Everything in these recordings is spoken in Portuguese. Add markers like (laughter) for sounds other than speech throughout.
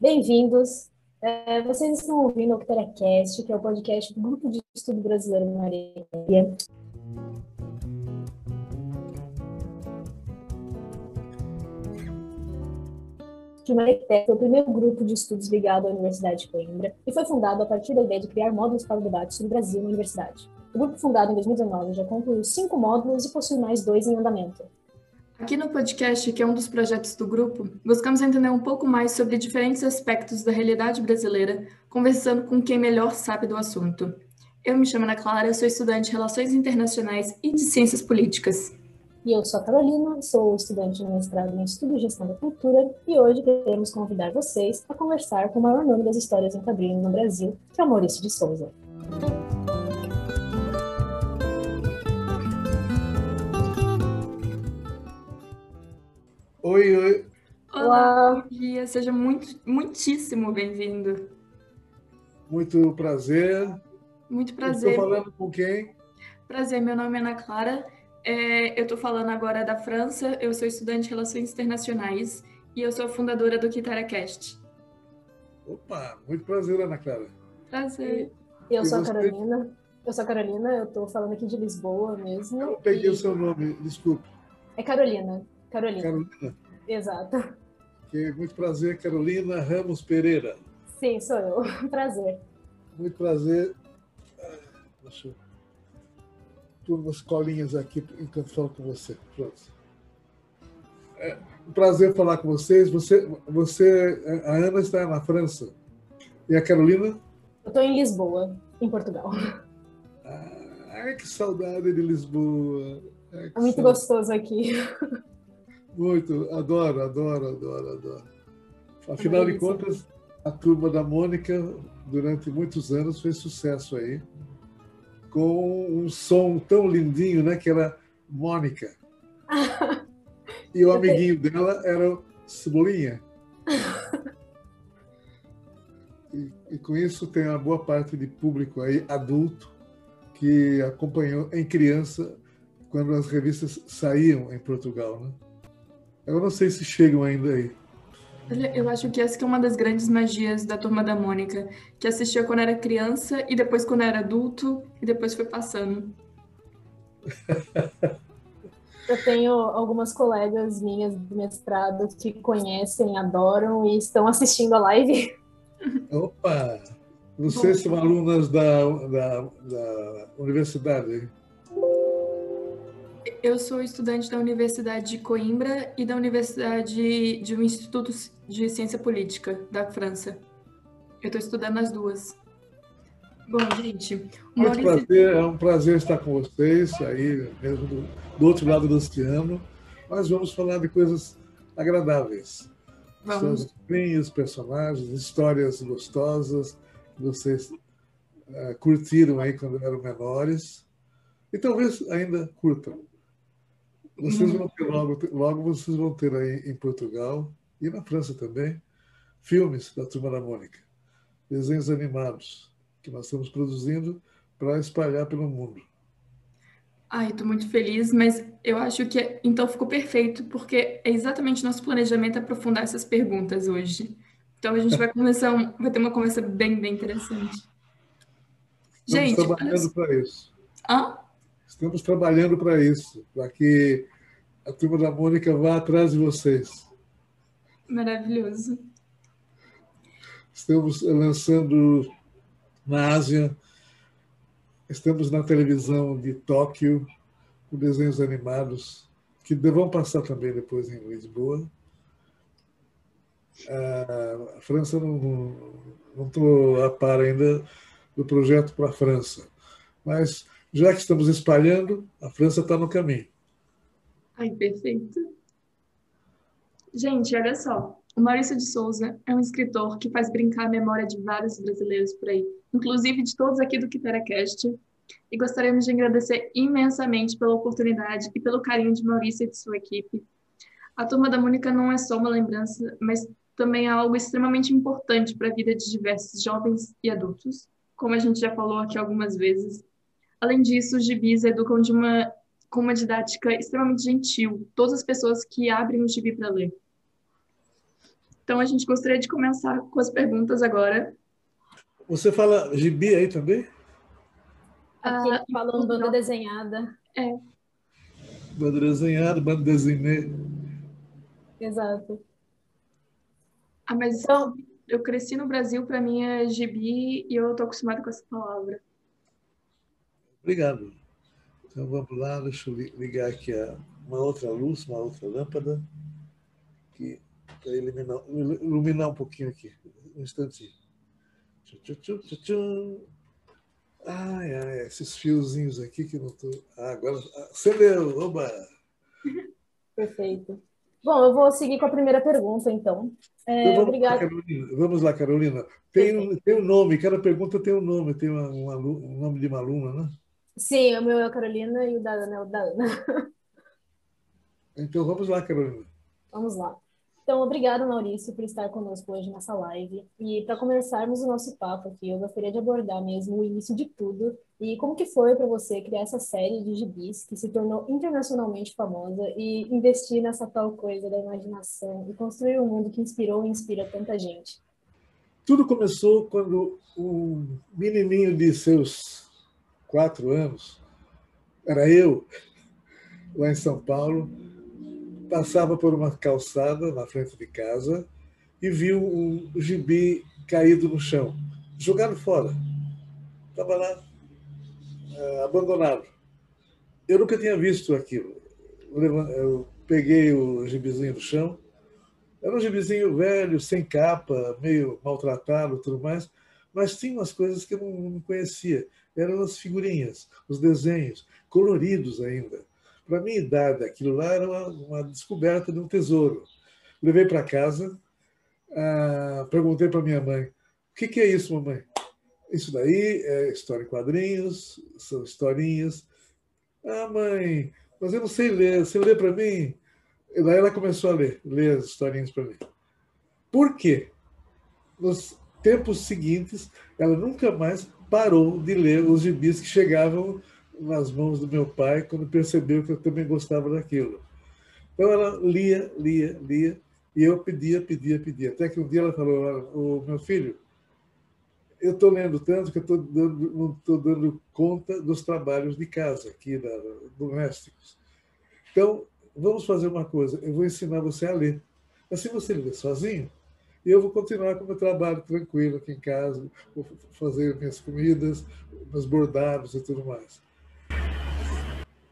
Bem-vindos. É, vocês estão ouvindo o Octeracast, que é o podcast do Grupo de Estudo Brasileiro Maria. o Maritec foi o primeiro grupo de estudos ligado à Universidade de Coimbra e foi fundado a partir da ideia de criar módulos para o debate sobre o Brasil na universidade. O grupo fundado em 2019 já concluiu cinco módulos e possui mais dois em andamento. Aqui no podcast, que é um dos projetos do grupo, buscamos entender um pouco mais sobre diferentes aspectos da realidade brasileira, conversando com quem melhor sabe do assunto. Eu me chamo Ana Clara, sou estudante de Relações Internacionais e de Ciências Políticas. E eu sou a Carolina, sou estudante de mestrado em Estudo e Gestão da Cultura, e hoje queremos convidar vocês a conversar com o maior nome das histórias em quadrinhos no Brasil, que é o Maurício de Souza. Oi, oi. Olá, Olá. bom dia, seja muito, muitíssimo bem-vindo. Muito prazer. Muito prazer. Estou falando com quem? Prazer, meu nome é Ana Clara é, eu estou falando agora da França, eu sou estudante de Relações Internacionais e eu sou fundadora do KitaraCast. Opa, muito prazer, Ana Clara. Prazer. E eu sou a Carolina. Eu sou a Carolina, eu estou falando aqui de Lisboa mesmo. Eu peguei e... o seu nome, desculpe. É Carolina. Carolina. Carolina. Exato. Que muito prazer, Carolina Ramos Pereira. Sim, sou eu. (laughs) Prazer. Muito prazer. Ah, deixa eu umas colinhas aqui enquanto falo com você. Pronto. É um prazer falar com vocês. Você, você, a Ana está na França. E a Carolina? Eu estou em Lisboa, em Portugal. Ai, que saudade de Lisboa. Ai, é muito saudade. gostoso aqui. (laughs) Muito, adoro, adoro, adoro, adoro. Afinal de contas, a turma da Mônica, durante muitos anos, fez sucesso aí com um som tão lindinho, né? Que era Mônica. (laughs) e o amiguinho dela era o Cebolinha. (laughs) E, e, com isso tem uma boa parte de público aí, adulto, que acompanhou em criança quando as revistas saíam em Portugal, né? Eu não sei se chegam ainda aí. Eu acho que essa que é uma das grandes magias da Turma da Mônica, que assistia quando era criança e depois quando era adulto e depois foi passando. (laughs) Eu tenho algumas colegas minhas do mestrado que conhecem, adoram e estão assistindo a live. (laughs) Opa! Vocês são alunas da, da, da universidade? Eu sou estudante da Universidade de Coimbra e da Universidade de um Instituto de Ciência Política da França. Eu estou estudando as duas. Bom, gente, Maurício... prazer, é um prazer estar com vocês aí, mesmo do, do outro lado do oceano. Mas vamos falar de coisas agradáveis. Vamos. Seus personagens, histórias gostosas que vocês uh, curtiram aí quando eram menores e talvez ainda curtam. Vocês vão ter logo, logo vocês vão ter aí em Portugal e na França também filmes da Turma da Mônica, desenhos animados que nós estamos produzindo para espalhar pelo mundo. Ai, estou muito feliz, mas eu acho que então ficou perfeito, porque é exatamente nosso planejamento aprofundar essas perguntas hoje. Então a gente vai começar, um, vai ter uma conversa bem, bem interessante. Estamos gente, trabalhando para isso. Hã? Estamos trabalhando para isso, para que a turma da Mônica vá atrás de vocês. Maravilhoso. Estamos lançando na Ásia, estamos na televisão de Tóquio, com desenhos animados, que vão passar também depois em Lisboa. A França não estou a par ainda do projeto para a França, mas já que estamos espalhando, a França está no caminho. Ai, perfeito. Gente, olha só. O Maurício de Souza é um escritor que faz brincar a memória de vários brasileiros por aí, inclusive de todos aqui do KitaraCast. E gostaríamos de agradecer imensamente pela oportunidade e pelo carinho de Maurício e de sua equipe. A Turma da Mônica não é só uma lembrança, mas também é algo extremamente importante para a vida de diversos jovens e adultos, como a gente já falou aqui algumas vezes. Além disso, os gibis educam de uma, com uma didática extremamente gentil todas as pessoas que abrem o gibi para ler. Então a gente gostaria de começar com as perguntas agora. Você fala gibi aí também? Aqui ah, falando banda desenhada. É. Banda desenhada, banda desenhê. Exato. Ah, mas então, eu cresci no Brasil, para mim é gibi e eu estou acostumada com essa palavra. Obrigado. Então vamos lá, deixa eu ligar aqui uma outra luz, uma outra lâmpada, para iluminar, iluminar um pouquinho aqui. Um instantinho. Ai, ai, esses fiozinhos aqui que não estou. Ah, agora acendeu! Oba! Perfeito. Bom, eu vou seguir com a primeira pergunta, então. É, então vamos, lá, Carolina. vamos lá, Carolina. Tem um, tem um nome, cada pergunta tem um nome, tem uma, uma, um nome de uma aluna, né? Sim, o meu é a Carolina e o da Ana é o da Ana. (laughs) Então vamos lá, Carolina. Vamos lá. Então, obrigada, Maurício, por estar conosco hoje nessa live. E para começarmos o nosso papo aqui, eu gostaria de abordar mesmo o início de tudo e como que foi para você criar essa série de gibis que se tornou internacionalmente famosa e investir nessa tal coisa da imaginação e construir um mundo que inspirou e inspira tanta gente. Tudo começou quando um menininho de seus quatro anos, era eu, lá em São Paulo, passava por uma calçada na frente de casa e viu um gibi caído no chão, jogado fora. Estava lá, é, abandonado. Eu nunca tinha visto aquilo. Eu peguei o gibizinho do chão. Era um gibizinho velho, sem capa, meio maltratado tudo mais, mas tinha umas coisas que eu não conhecia. Eram as figurinhas, os desenhos, coloridos ainda. Para minha idade, aquilo lá era uma, uma descoberta de um tesouro. Levei para casa, ah, perguntei para minha mãe: o que, que é isso, mamãe? Isso daí é história em quadrinhos, são historinhas. Ah, mãe, mas eu não sei ler, você lê para mim? E daí ela começou a ler, ler as historinhas para mim. Por quê? Nos tempos seguintes, ela nunca mais parou de ler os gibis que chegavam nas mãos do meu pai quando percebeu que eu também gostava daquilo. Então ela lia, lia, lia, e eu pedia, pedia, pedia. Até que um dia ela falou: o meu filho, eu estou lendo tanto que eu dando, não estou dando conta dos trabalhos de casa aqui, da, domésticos. Então, vamos fazer uma coisa: eu vou ensinar você a ler. Assim você lê sozinho, e eu vou continuar com o meu trabalho tranquilo aqui em casa, vou fazer minhas comidas, meus bordados e tudo mais.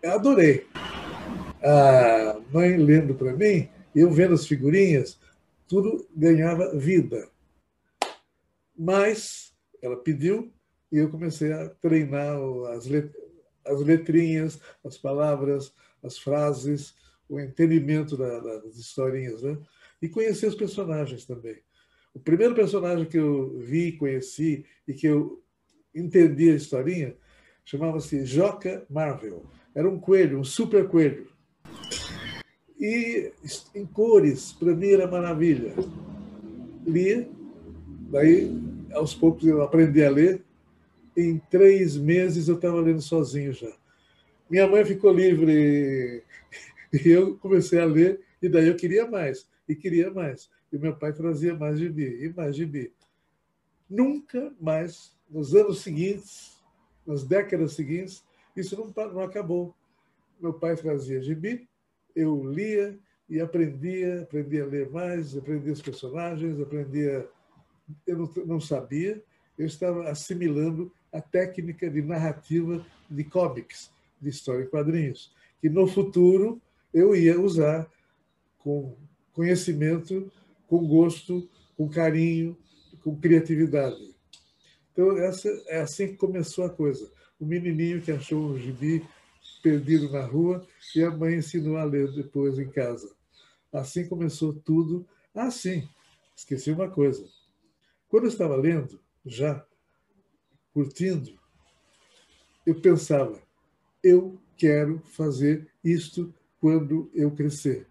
Eu adorei. A mãe lendo para mim, eu vendo as figurinhas, tudo ganhava vida. Mas ela pediu e eu comecei a treinar as, let as letrinhas, as palavras, as frases, o entendimento da, das historinhas, né? E conhecer os personagens também. O primeiro personagem que eu vi, conheci e que eu entendi a historinha chamava-se Joca Marvel. Era um coelho, um super coelho. E em cores, para mim era maravilha. Lia, daí aos poucos eu aprendi a ler. Em três meses eu estava lendo sozinho já. Minha mãe ficou livre (laughs) e eu comecei a ler, e daí eu queria mais, e queria mais. E meu pai trazia mais gibi, e mais gibi. Nunca mais, nos anos seguintes, nas décadas seguintes, isso não, não acabou. Meu pai trazia gibi, eu lia e aprendia, aprendia a ler mais, aprendia os personagens, aprendia. Eu não, não sabia, eu estava assimilando a técnica de narrativa de cómics, de história em quadrinhos, que no futuro eu ia usar com conhecimento, com gosto, com carinho, com criatividade. Então, essa, é assim que começou a coisa o menininho que achou um gibi perdido na rua e a mãe ensinou a ler depois em casa. Assim começou tudo. Ah, sim, esqueci uma coisa. Quando eu estava lendo, já curtindo, eu pensava, eu quero fazer isto quando eu crescer.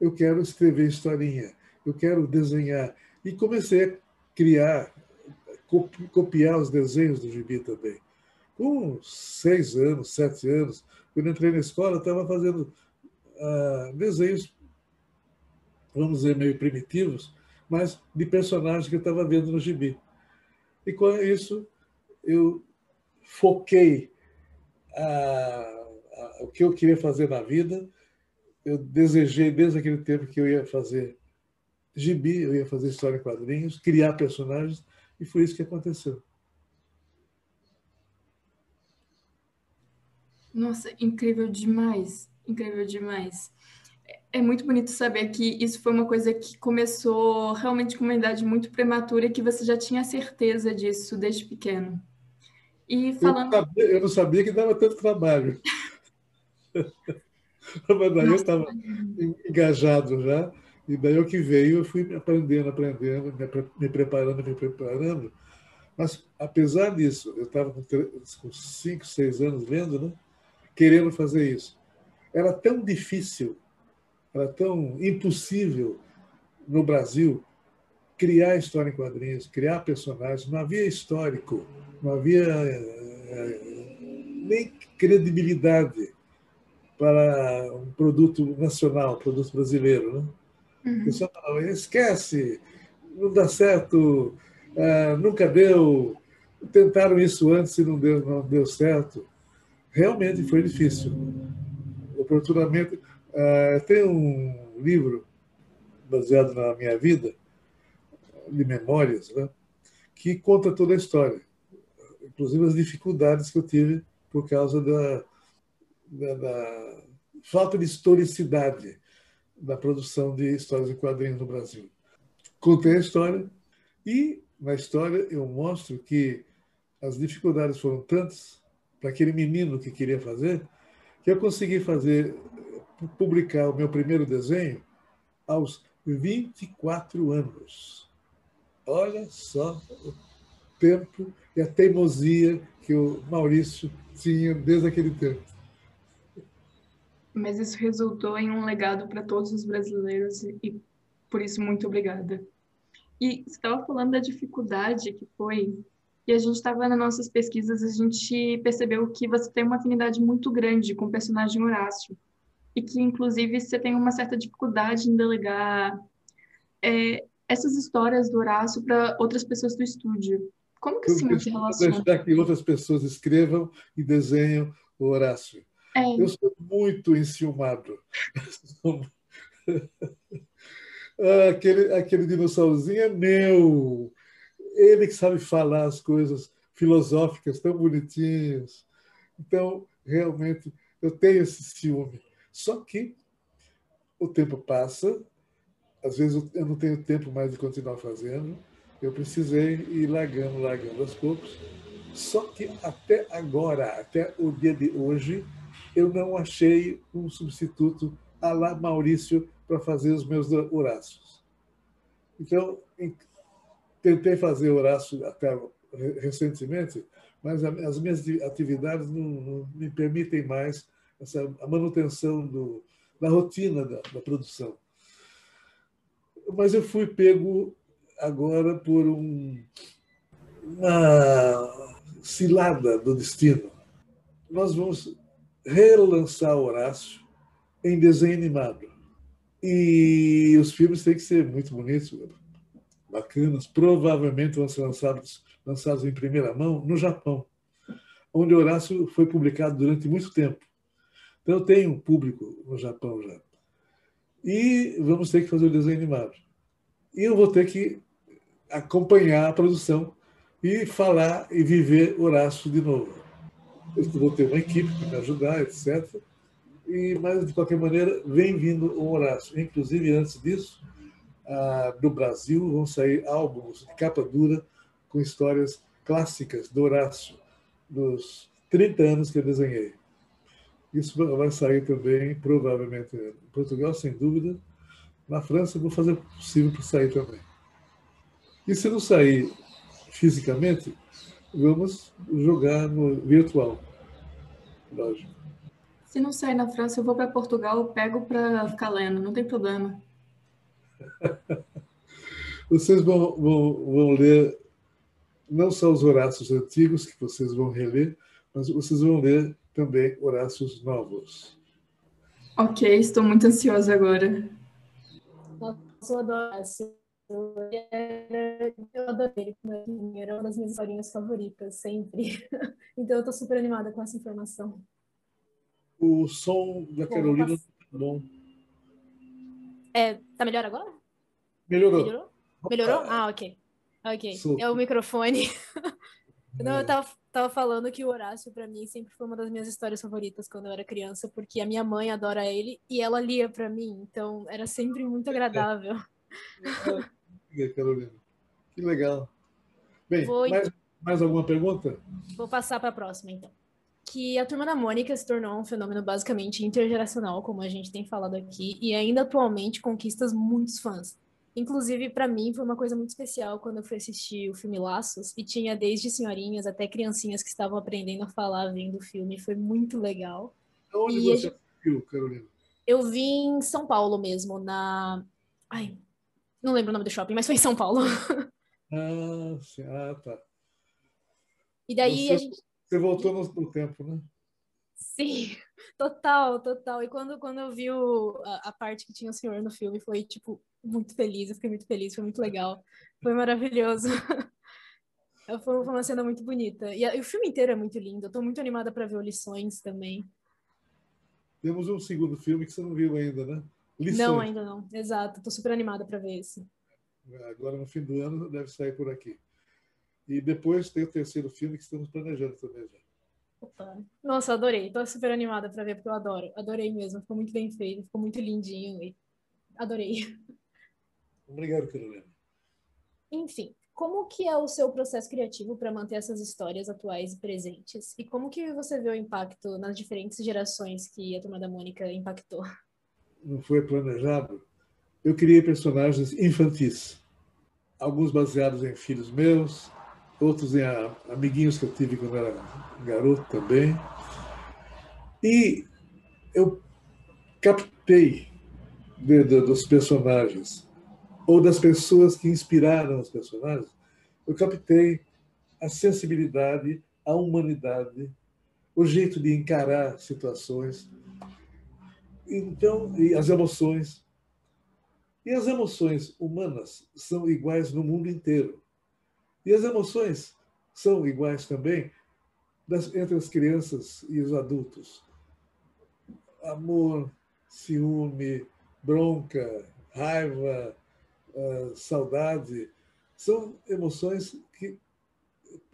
Eu quero escrever historinha, eu quero desenhar. E comecei a criar, copiar os desenhos do gibi também com seis anos, sete anos, quando entrei na escola, estava fazendo ah, desenhos, vamos dizer, meio primitivos, mas de personagens que eu estava vendo no gibi. E com isso, eu foquei a, a, o que eu queria fazer na vida. Eu desejei, desde aquele tempo, que eu ia fazer gibi, eu ia fazer história em quadrinhos, criar personagens, e foi isso que aconteceu. Nossa, incrível demais, incrível demais. É muito bonito saber que isso foi uma coisa que começou realmente com uma idade muito prematura e que você já tinha certeza disso desde pequeno. E falando... eu, não sabia, eu não sabia que dava tanto trabalho. (laughs) (laughs) Mas daí eu estava engajado já, e daí o que veio, eu fui aprendendo, aprendendo, me preparando, me preparando. Mas, apesar disso, eu estava com 5, 6 anos lendo, né? querendo fazer isso. Era tão difícil, era tão impossível no Brasil criar história em quadrinhos, criar personagens. Não havia histórico, não havia é, nem credibilidade para um produto nacional, produto brasileiro. Né? Uhum. Pessoal esquece, não dá certo, uh, nunca deu. Tentaram isso antes e não deu, não deu certo. Realmente foi difícil. Oportunamente. Uh, tem um livro baseado na minha vida, de memórias, né, que conta toda a história, inclusive as dificuldades que eu tive por causa da, da, da falta de historicidade da produção de histórias em quadrinhos no Brasil. Contei a história e, na história, eu mostro que as dificuldades foram tantas para aquele menino que queria fazer, que eu consegui fazer, publicar o meu primeiro desenho aos 24 anos. Olha só o tempo e a teimosia que o Maurício tinha desde aquele tempo. Mas isso resultou em um legado para todos os brasileiros e por isso muito obrigada. E você estava falando da dificuldade que foi, e a gente estava nas nossas pesquisas, a gente percebeu que você tem uma afinidade muito grande com o personagem Horácio, e que inclusive você tem uma certa dificuldade em delegar é, essas histórias do Horácio para outras pessoas do estúdio. Como que assim se relaciona? Deixar que outras pessoas escrevam e desenham o Horácio. É. Eu sou muito enciumado. (laughs) aquele, aquele dinossaurozinho é meu. Ele que sabe falar as coisas filosóficas tão bonitinhas. Então, realmente, eu tenho esse ciúme. Só que o tempo passa, às vezes eu não tenho tempo mais de continuar fazendo, eu precisei ir largando, largando aos poucos. Só que até agora, até o dia de hoje, eu não achei um substituto a lá Maurício para fazer os meus Horácios. Então, tentei fazer Horácio até recentemente, mas as minhas atividades não, não me permitem mais essa, a manutenção do, da rotina da, da produção. Mas eu fui pego agora por um, uma cilada do destino. Nós vamos relançar Horácio em desenho animado. E os filmes têm que ser muito bonitos, bacanas. Provavelmente vão ser lançados, lançados em primeira mão no Japão, onde Horácio foi publicado durante muito tempo. Então, tenho um público no Japão já. E vamos ter que fazer o desenho animado. E eu vou ter que acompanhar a produção e falar e viver Horácio de novo. Eu vou ter uma equipe para me ajudar, etc. E, mas, de qualquer maneira, vem vindo o Horácio. Inclusive, antes disso, ah, do Brasil vão sair álbuns de capa dura com histórias clássicas do Horácio, dos 30 anos que eu desenhei. Isso vai sair também, provavelmente, em Portugal, sem dúvida. Na França, vou fazer o possível para sair também. E se não sair fisicamente, vamos jogar no virtual. Lógico. Se não sair na França, eu vou para Portugal, eu pego para ficar lendo, não tem problema. (laughs) vocês vão, vão, vão ler não só os Horácios antigos, que vocês vão reler, mas vocês vão ler também Horácios novos. Ok, estou muito ansiosa agora. Nossa, eu adoro Eu adorei ele, era uma das minhas historinhas favoritas, sempre. (laughs) Então eu tô super animada com essa informação. O som da Carolina tá bom. É, tá melhor agora? Melhorou. Melhorou? Melhorou? Ah, ok. Ok. É o microfone. (laughs) Não, eu é. tava, tava falando que o Horácio, para mim, sempre foi uma das minhas histórias favoritas quando eu era criança, porque a minha mãe adora ele e ela lia para mim, então era sempre muito agradável. É, Carolina. Que legal. Bem, Vou... mais, mais alguma pergunta? Vou passar para a próxima, então. Que a Turma da Mônica se tornou um fenômeno basicamente intergeracional, como a gente tem falado aqui, e ainda atualmente conquista muitos fãs. Inclusive, para mim, foi uma coisa muito especial quando eu fui assistir o filme Laços e tinha desde senhorinhas até criancinhas que estavam aprendendo a falar vendo o filme. Foi muito legal. Onde e você viu, Carolina? Eu vi em São Paulo mesmo, na. Ai, não lembro o nome do shopping, mas foi em São Paulo. (laughs) Ah, sim. ah tá. E daí você, a gente. Você voltou no, no tempo, né? Sim, (laughs) total, total. E quando, quando eu vi o, a, a, parte que tinha o senhor no filme, foi, tipo, muito feliz, eu fiquei muito feliz, foi muito legal, foi maravilhoso. (laughs) foi uma cena muito bonita. E, a, e, o filme inteiro é muito lindo, eu tô muito animada para ver o Lições também. Temos um segundo filme que você não viu ainda, né? Lições. Não, ainda não. Exato, tô super animada para ver esse. Agora, no fim do ano, deve sair por aqui. E depois tem o terceiro filme que estamos planejando também já. Opa. Nossa, adorei. Tô super animada para ver, porque eu adoro. Adorei mesmo. Ficou muito bem feito, ficou muito lindinho. E adorei. Obrigado, Carolina. Enfim, como que é o seu processo criativo para manter essas histórias atuais e presentes? E como que você vê o impacto nas diferentes gerações que a Turma da Mônica impactou? Não foi planejado. Eu criei personagens infantis, alguns baseados em filhos meus, outros em amiguinhos que eu tive quando era garoto também. E eu captei de, de, dos personagens ou das pessoas que inspiraram os personagens, eu captei a sensibilidade, a humanidade, o jeito de encarar situações, então e as emoções. E as emoções humanas são iguais no mundo inteiro. E as emoções são iguais também das, entre as crianças e os adultos. Amor, ciúme, bronca, raiva, uh, saudade, são emoções que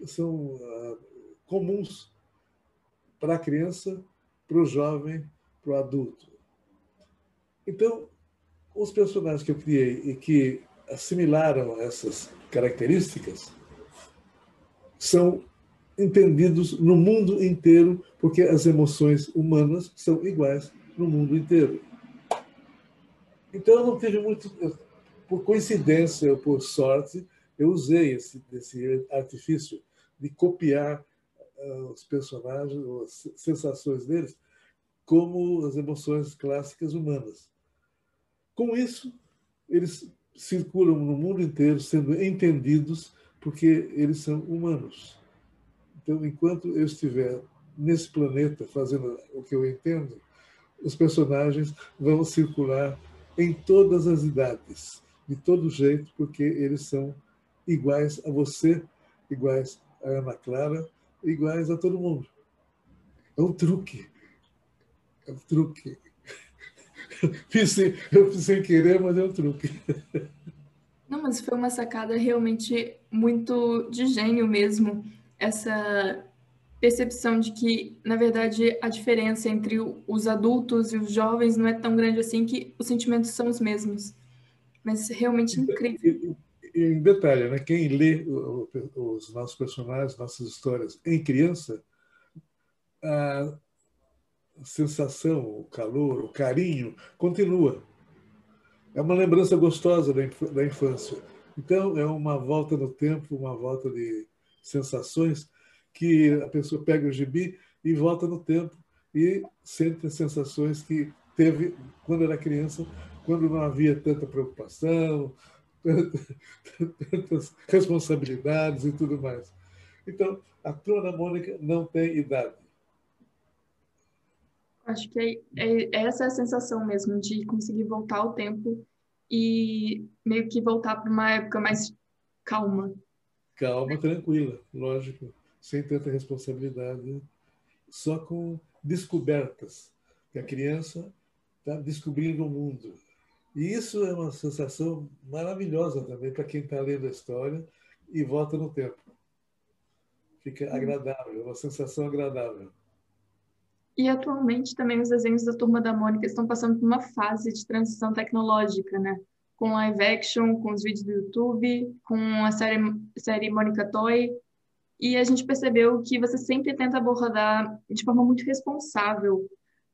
são uh, comuns para a criança, para o jovem, para o adulto. Então, os personagens que eu criei e que assimilaram essas características são entendidos no mundo inteiro, porque as emoções humanas são iguais no mundo inteiro. Então, eu não tive muito. Por coincidência ou por sorte, eu usei esse, esse artifício de copiar uh, os personagens, as sensações deles, como as emoções clássicas humanas. Com isso, eles circulam no mundo inteiro sendo entendidos porque eles são humanos. Então, enquanto eu estiver nesse planeta fazendo o que eu entendo, os personagens vão circular em todas as idades, de todo jeito, porque eles são iguais a você, iguais a Ana Clara, iguais a todo mundo. É um truque. É um truque. (laughs) Fiz sem, eu fiz sem querer, mas é um truque. (laughs) Não, mas foi uma sacada realmente muito de gênio mesmo. Essa percepção de que, na verdade, a diferença entre os adultos e os jovens não é tão grande assim, que os sentimentos são os mesmos. Mas realmente incrível. E, em detalhe, né? quem lê os nossos personagens, nossas histórias em criança, a sensação, o calor, o carinho continua. É uma lembrança gostosa da infância. Então, é uma volta no tempo, uma volta de sensações que a pessoa pega o gibi e volta no tempo e sente as sensações que teve quando era criança, quando não havia tanta preocupação, (laughs) tantas responsabilidades e tudo mais. Então, a da Mônica não tem idade. Acho que é, é, essa é a sensação mesmo de conseguir voltar ao tempo e meio que voltar para uma época mais calma. Calma, tranquila, lógico, sem tanta responsabilidade, só com descobertas, que a criança está descobrindo o mundo. E isso é uma sensação maravilhosa também para quem está lendo a história e volta no tempo. Fica agradável, uma sensação agradável. E atualmente também os desenhos da Turma da Mônica estão passando por uma fase de transição tecnológica, né? Com live action, com os vídeos do YouTube, com a série, série Mônica Toy. E a gente percebeu que você sempre tenta abordar de forma muito responsável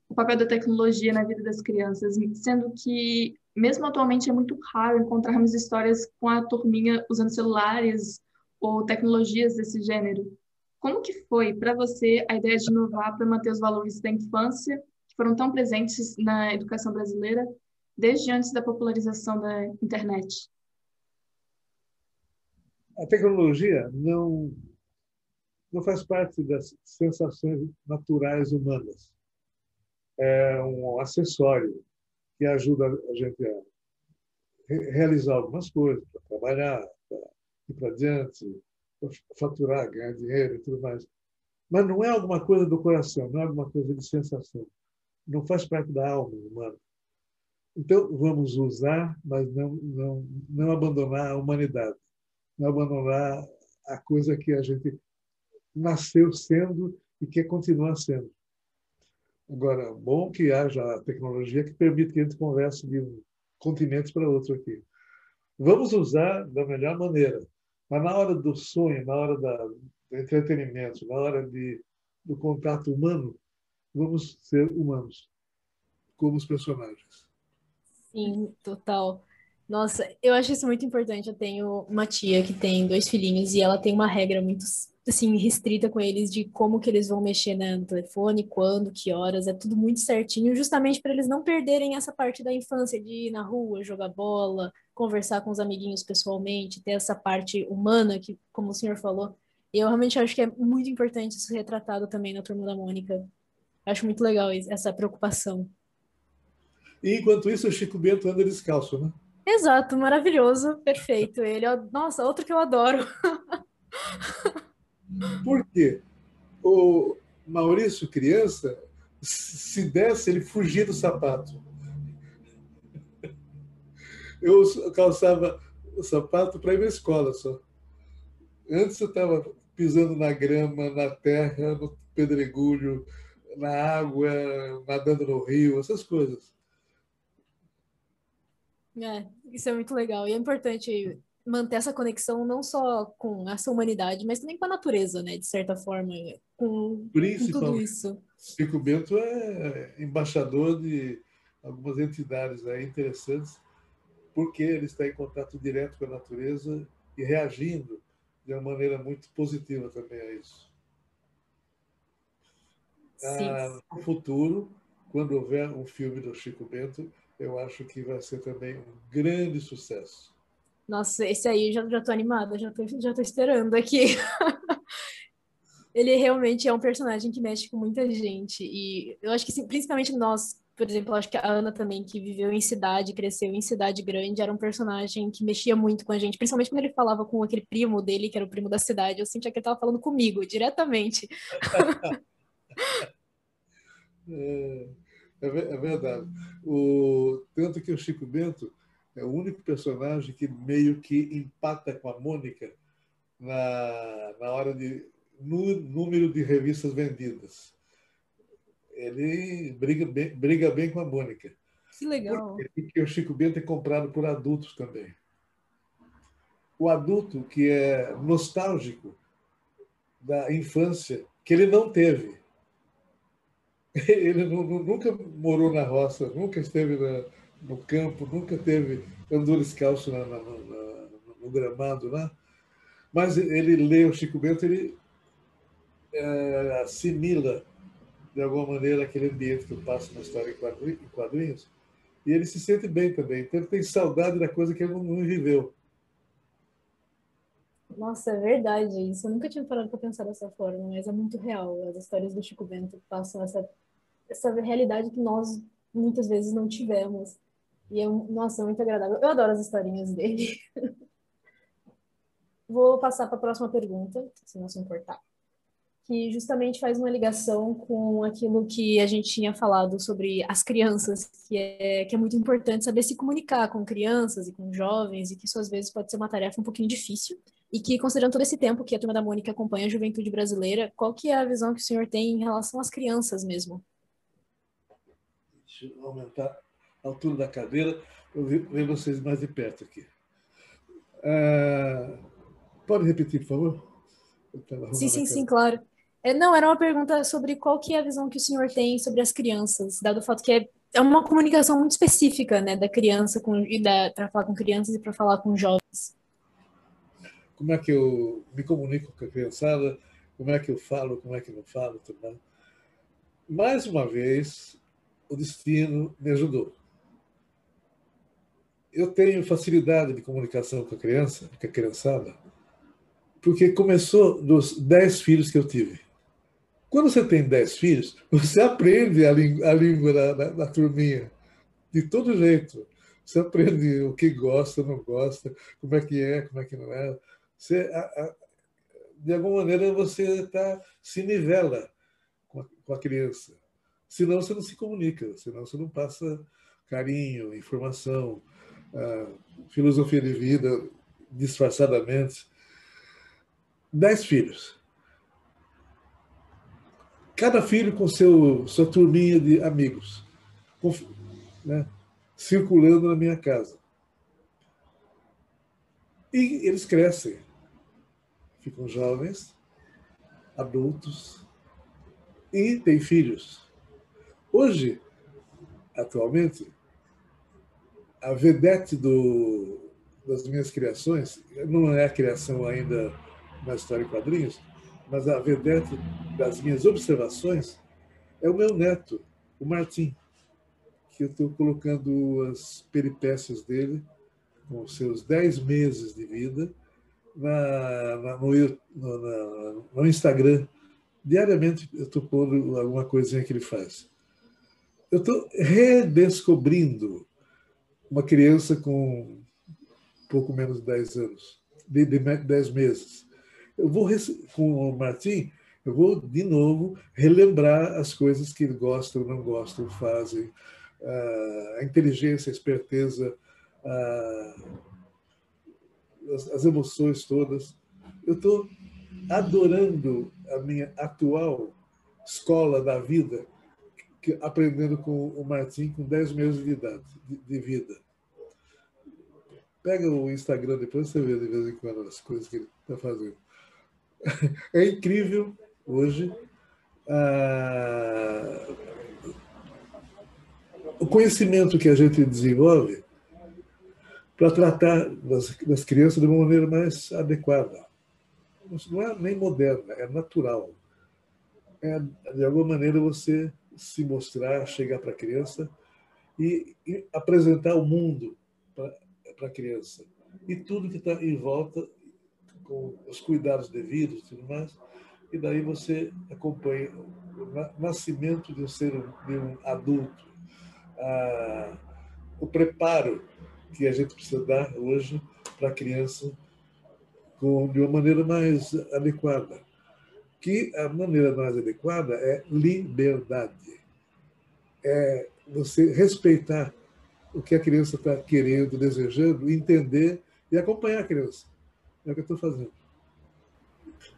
o papel da tecnologia na vida das crianças, sendo que, mesmo atualmente, é muito raro encontrarmos histórias com a turminha usando celulares ou tecnologias desse gênero. Como que foi para você a ideia de inovar para manter os valores da infância, que foram tão presentes na educação brasileira desde antes da popularização da internet? A tecnologia não não faz parte das sensações naturais humanas. É um acessório que ajuda a gente a realizar algumas coisas, para trabalhar, para ir para adiante, faturar, ganhar dinheiro e tudo mais. Mas não é alguma coisa do coração, não é alguma coisa de sensação. Não faz parte da alma humana. Então, vamos usar, mas não, não, não abandonar a humanidade, não abandonar a coisa que a gente nasceu sendo e quer continuar sendo. Agora, bom que haja a tecnologia que permite que a gente converse de um continente para outro aqui. Vamos usar da melhor maneira. Mas na hora do sonho, na hora da, do entretenimento, na hora de, do contato humano, vamos ser humanos, como os personagens. Sim, total. Nossa, eu acho isso muito importante. Eu tenho uma tia que tem dois filhinhos e ela tem uma regra muito assim restrita com eles de como que eles vão mexer né, no telefone, quando, que horas, é tudo muito certinho, justamente para eles não perderem essa parte da infância de ir na rua, jogar bola, conversar com os amiguinhos pessoalmente, ter essa parte humana que, como o senhor falou, eu realmente acho que é muito importante isso retratado também na Turma da Mônica. Acho muito legal essa preocupação. E enquanto isso, o Chico Bento anda descalço, né? Exato, maravilhoso, perfeito. Ele, nossa, outro que eu adoro. (laughs) Por quê? O Maurício, criança, se desse, ele fugia do sapato. Eu calçava o sapato para ir na escola só. Antes eu estava pisando na grama, na terra, no pedregulho, na água, nadando no rio, essas coisas. É, isso é muito legal. E é importante manter essa conexão não só com essa humanidade, mas também com a natureza, né? De certa forma, com, com tudo isso. Chico Bento é embaixador de algumas entidades aí interessantes porque ele está em contato direto com a natureza e reagindo de uma maneira muito positiva também a isso. Ah, no futuro, quando houver um filme do Chico Bento, eu acho que vai ser também um grande sucesso. Nossa, esse aí já já tô animada, já tô já tô esperando aqui. (laughs) ele realmente é um personagem que mexe com muita gente e eu acho que principalmente nós por exemplo, acho que a Ana também, que viveu em cidade, cresceu em cidade grande, era um personagem que mexia muito com a gente, principalmente quando ele falava com aquele primo dele, que era o primo da cidade, eu sentia que ele estava falando comigo, diretamente. (laughs) é, é, é, verdade. O, tanto que o Chico Bento é o único personagem que meio que empata com a Mônica na, na hora de no número de revistas vendidas ele briga bem, briga bem com a Mônica. Que legal. Porque o Chico Bento é comprado por adultos também. O adulto que é nostálgico da infância, que ele não teve. (laughs) Ele nunca morou na roça, nunca esteve na, no campo, nunca teve, andou descalço na, na, na, no gramado lá. Mas ele lê o Chico Bento, ele é, assimila de alguma maneira, aquele ambiente que eu passo na história em quadrinhos, e ele se sente bem também. Então, ele tem saudade da coisa que ele não viveu. Nossa, é verdade isso. Eu nunca tinha parado para pensar dessa forma, mas é muito real. As histórias do Chico Bento passam essa, essa realidade que nós muitas vezes não tivemos. E é, nossa, muito agradável. Eu adoro as historinhas dele. (laughs) Vou passar para a próxima pergunta, se não se importar. Que justamente faz uma ligação com aquilo que a gente tinha falado sobre as crianças, que é, que é muito importante saber se comunicar com crianças e com jovens, e que isso às vezes pode ser uma tarefa um pouquinho difícil. E que, considerando todo esse tempo que a Turma da Mônica acompanha a juventude brasileira, qual que é a visão que o senhor tem em relação às crianças mesmo? Deixa eu aumentar altura da cadeira para ver vocês mais de perto aqui. Uh, pode repetir, por favor? Sim, sim, sim, claro. É, não, era uma pergunta sobre qual que é a visão que o senhor tem sobre as crianças, dado o fato que é, é uma comunicação muito específica, né, da criança com para falar com crianças e para falar com jovens como é que eu me comunico com a criançada, como é que eu falo, como é que não falo. Tudo mais uma vez, o destino me ajudou. Eu tenho facilidade de comunicação com a criança, com a criançada, porque começou dos dez filhos que eu tive. Quando você tem dez filhos, você aprende a, a língua da, da, da turminha, de todo jeito. Você aprende o que gosta, não gosta, como é que é, como é que não é. Você, a, a, de alguma maneira você tá, se nivela com a, com a criança. Senão você não se comunica, senão você não passa carinho, informação, filosofia de vida disfarçadamente. Dez filhos. Cada filho com seu, sua turminha de amigos, né, circulando na minha casa. E eles crescem ficam jovens, adultos e têm filhos. Hoje, atualmente, a vedete do, das minhas criações, não é a criação ainda na história em quadrinhos, mas a vedete das minhas observações é o meu neto, o Martim, que eu estou colocando as peripécias dele, com seus dez meses de vida, na, na, no, no, no, Instagram. Diariamente eu estou pondo alguma coisinha que ele faz. Eu estou redescobrindo uma criança com pouco menos de 10 anos, de, de 10 meses. Eu vou, com o Martim, eu vou de novo relembrar as coisas que ele gosta não gosta, fazem, a inteligência, a esperteza, a as, as emoções todas. Eu estou adorando a minha atual escola da vida, que, aprendendo com o Martim com 10 meses de idade, de, de vida. Pega o Instagram depois você vê de vez em quando as coisas que ele está fazendo. (laughs) É incrível hoje ah, o conhecimento que a gente desenvolve para tratar das, das crianças de uma maneira mais adequada. Não é nem moderna, é natural. É, de alguma maneira, você se mostrar, chegar para a criança e, e, apresentar o mundo para a criança. E tudo que está em volta, com os cuidados devidos e tudo mais, e daí você acompanha o nascimento de um ser de um adulto, ah, o preparo que a gente precisa dar hoje para a criança com, de uma maneira mais adequada. Que a maneira mais adequada é liberdade. É você respeitar o que a criança está querendo, desejando, entender e acompanhar a criança. É o que eu estou fazendo.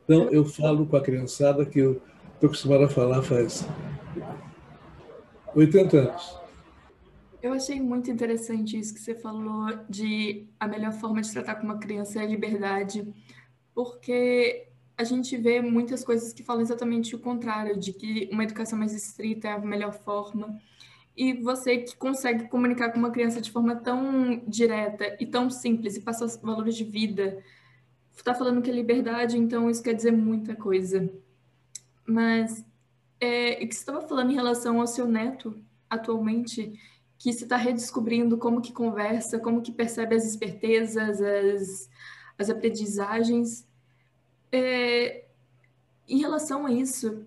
Então, eu falo com a criançada que eu estou acostumado a falar faz 80 anos. Eu achei muito interessante isso que você falou de a melhor forma de tratar com uma criança é a liberdade, porque a gente vê muitas coisas que falam exatamente o contrário, de que uma educação mais estrita é a melhor forma. E você que consegue comunicar com uma criança de forma tão direta e tão simples e passar valores de vida, está falando que é liberdade, então isso quer dizer muita coisa. Mas é, que você estava falando em relação ao seu neto atualmente, que se está redescobrindo como que conversa, como que percebe as espertezas, as, as aprendizagens. É, em relação a isso,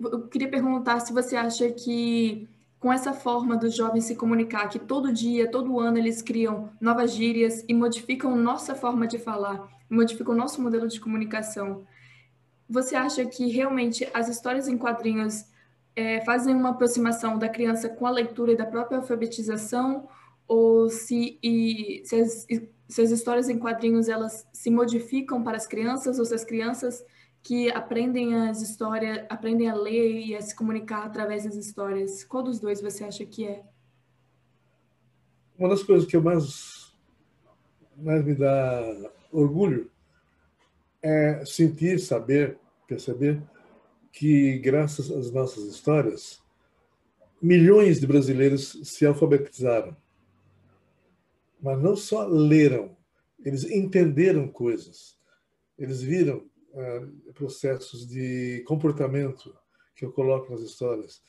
eu queria perguntar se você acha que com essa forma dos jovens se comunicar, que todo dia, todo ano eles criam novas gírias e modificam nossa forma de falar, modificam nosso modelo de comunicação. Você acha que realmente as histórias em quadrinhos é, fazem uma aproximação da criança com a leitura e da própria alfabetização, ou se, e, se, as, se as histórias em quadrinhos elas se modificam para as crianças, ou se as crianças que aprendem as histórias, aprendem a ler e a se comunicar através das histórias. Qual dos dois você acha que é? Uma das coisas que eu mais, mais me dá orgulho é sentir, saber, perceber que, graças às nossas histórias, milhões de brasileiros se alfabetizaram. Mas não só leram, eles entenderam coisas. Eles viram uh, processos de comportamento que eu coloco nas histórias.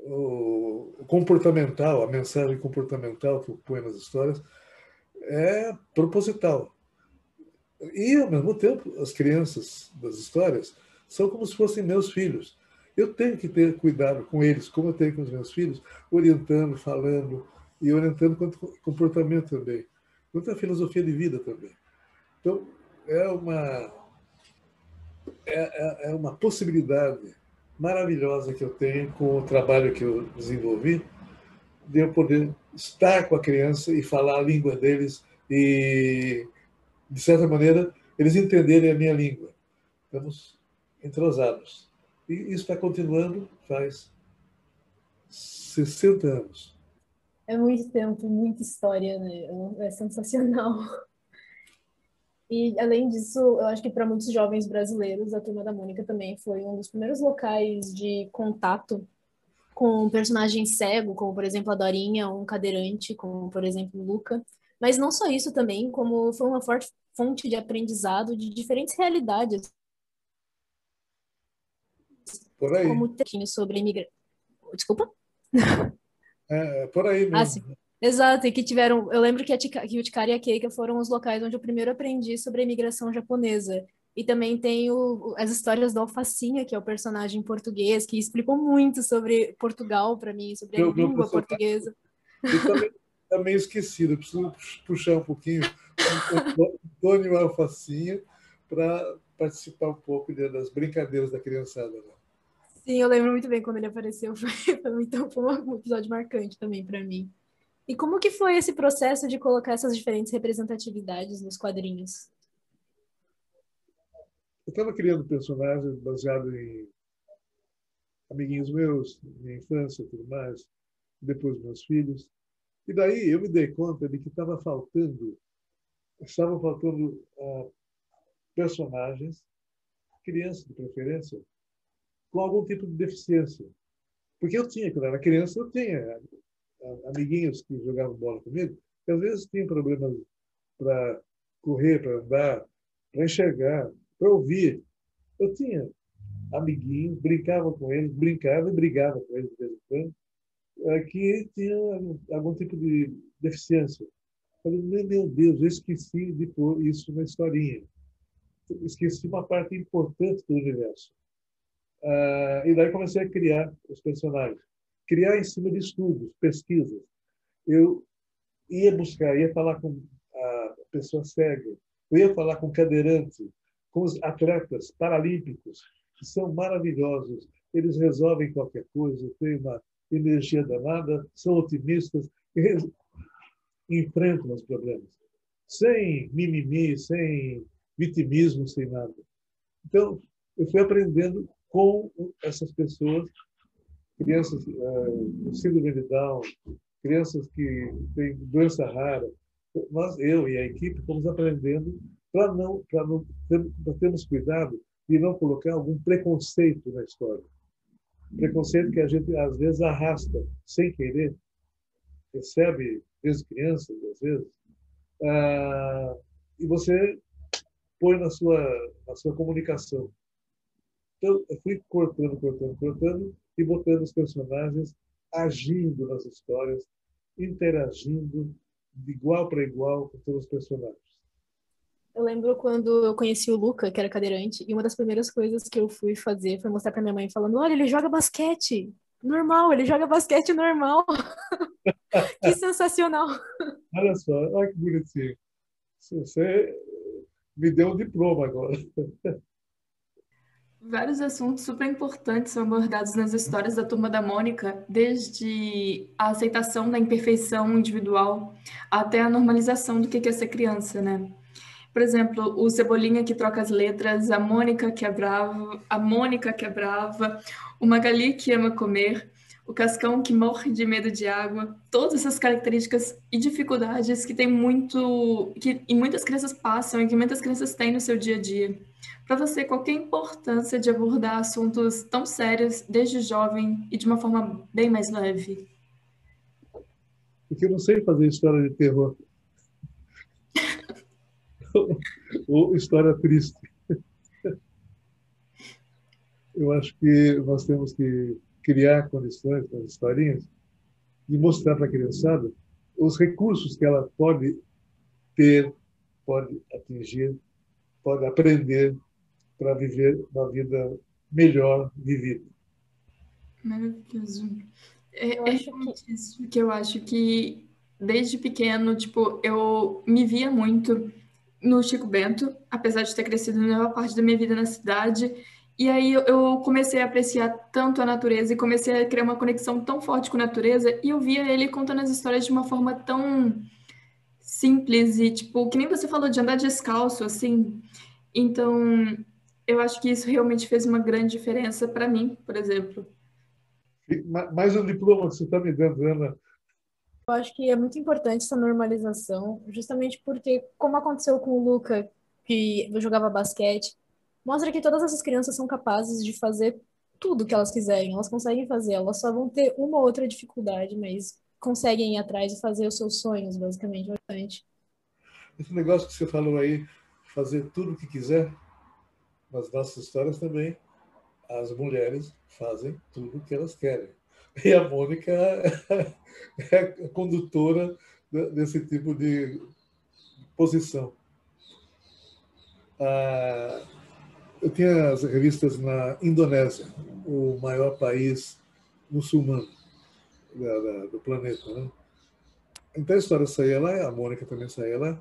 O, o comportamental, a mensagem comportamental que eu ponho nas histórias é proposital. E, ao mesmo tempo, as crianças das histórias são como se fossem meus filhos. Eu tenho que ter cuidado com eles, como eu tenho com os meus filhos, orientando, falando e orientando quanto comportamento também, quanto a filosofia de vida também. Então, é uma, é, é, é uma possibilidade maravilhosa que eu tenho com o trabalho que eu desenvolvi, de eu poder estar com a criança e falar a língua deles e, de certa maneira, eles entenderem a minha língua. Estamos entrosados. E isso está continuando faz 60 anos. É muito tempo, muita história, né? É sensacional. (laughs) E, além disso, eu acho que para muitos jovens brasileiros, a Turma da Mônica também foi um dos primeiros locais de contato com um personagem cego, como, por exemplo, a Dorinha, ou um cadeirante, como, por exemplo, o Luca. Mas não só isso também, como foi uma forte fonte de aprendizado de diferentes realidades por aí. como textinho sobre imigração. Desculpa? (laughs) É, é, por aí mesmo. Ah, sim. Exato, e que tiveram. Eu lembro que, a Tika, que e a Keika foram os locais onde eu primeiro aprendi sobre a imigração japonesa. E também tem o, as histórias do Alfacinha, que é o personagem português, que explicou muito sobre Portugal para mim, sobre a meu, língua meu portuguesa. Eu também, também esquecido, preciso puxar um pouquinho o Antônio Alfacinha para participar um pouco das brincadeiras da criançada. Né? Sim, eu lembro muito bem quando ele apareceu. (laughs) Foi, então, foi um episódio marcante também para mim. E como que foi esse processo de colocar essas diferentes representatividades nos quadrinhos? Eu estava criando personagens baseados em amiguinhos meus, minha infância e tudo mais, depois meus filhos. E daí eu me dei conta de que estava faltando, estavam faltando uh, personagens, crianças de preferência, com algum tipo de deficiência. Porque eu tinha, quando era criança, eu tinha amiguinhos que jogavam bola comigo, que às vezes tinham problemas para correr, para andar, para enxergar, para ouvir. Eu tinha amiguinhos, brincava com eles, brincava e brigava com eles de vez em quando, é, que tinham algum tipo de deficiência. Falei, meu Deus, eu esqueci de pôr isso na historinha. Esqueci uma parte importante do universo. Uh, e daí comecei a criar os personagens. Criar em cima de estudos, pesquisas. Eu ia buscar, ia falar com a pessoa cega, eu ia falar com cadeirante, com os atletas paralímpicos, que são maravilhosos. Eles resolvem qualquer coisa, têm uma energia danada, são otimistas, enfrentam os problemas. Sem mimimi, sem vitimismo, sem nada. Então, eu fui aprendendo com essas pessoas, crianças com uh, síndrome de Down, crianças que têm doença rara. Nós, eu e a equipe, estamos aprendendo para não, para não pra termos cuidado e não colocar algum preconceito na história. Preconceito que a gente às vezes arrasta sem querer, recebe desde criança, às vezes, ah, e você põe na sua, na sua comunicação. Então, eu fui cortando, cortando, cortando e botando os personagens agindo nas histórias, interagindo de igual para igual com todos os personagens. Eu lembro quando eu conheci o Luca, que era cadeirante, e uma das primeiras coisas que eu fui fazer foi mostrar para minha mãe falando: "Olha, ele joga basquete". Normal, ele joga basquete normal. (laughs) que sensacional. Olha só, olha que bonitinho. Você me deu um diploma agora. (laughs) Vários assuntos super importantes são abordados nas histórias da Turma da Mônica, desde a aceitação da imperfeição individual até a normalização do que é ser criança, né? Por exemplo, o Cebolinha que troca as letras, a Mônica que é brava, a Mônica que é brava, o Magali que ama comer, o Cascão que morre de medo de água, todas essas características e dificuldades que tem muito, que e muitas crianças passam e que muitas crianças têm no seu dia a dia. Para você, qual é a importância de abordar assuntos tão sérios desde jovem e de uma forma bem mais leve? Porque eu não sei fazer história de terror. (laughs) ou história triste. Eu acho que nós temos que criar condições para as historinhas e mostrar para a criançada os recursos que ela pode ter, pode atingir, pode aprender para viver uma vida melhor vivida. Maravilhoso. É, é que... isso que eu acho que desde pequeno, tipo, eu me via muito no Chico Bento, apesar de ter crescido na maior parte da minha vida na cidade. E aí eu comecei a apreciar tanto a natureza e comecei a criar uma conexão tão forte com a natureza. E eu via ele contando as histórias de uma forma tão simples e, tipo, que nem você falou de andar descalço, assim. Então, eu acho que isso realmente fez uma grande diferença para mim, por exemplo. Mais um diploma que você está me dando, Ana. Eu acho que é muito importante essa normalização, justamente porque, como aconteceu com o Luca, que jogava basquete, mostra que todas essas crianças são capazes de fazer tudo que elas quiserem, elas conseguem fazer, elas só vão ter uma ou outra dificuldade, mas conseguem ir atrás e fazer os seus sonhos, basicamente, bastante. Esse negócio que você falou aí, fazer tudo o que quiser, nas nossas histórias também, as mulheres fazem tudo o que elas querem. E a Mônica (laughs) é a condutora desse tipo de posição. Ah, eu tinha as revistas na Indonésia, o maior país muçulmano do planeta. Né? Então a história saía lá, a Mônica também saía lá.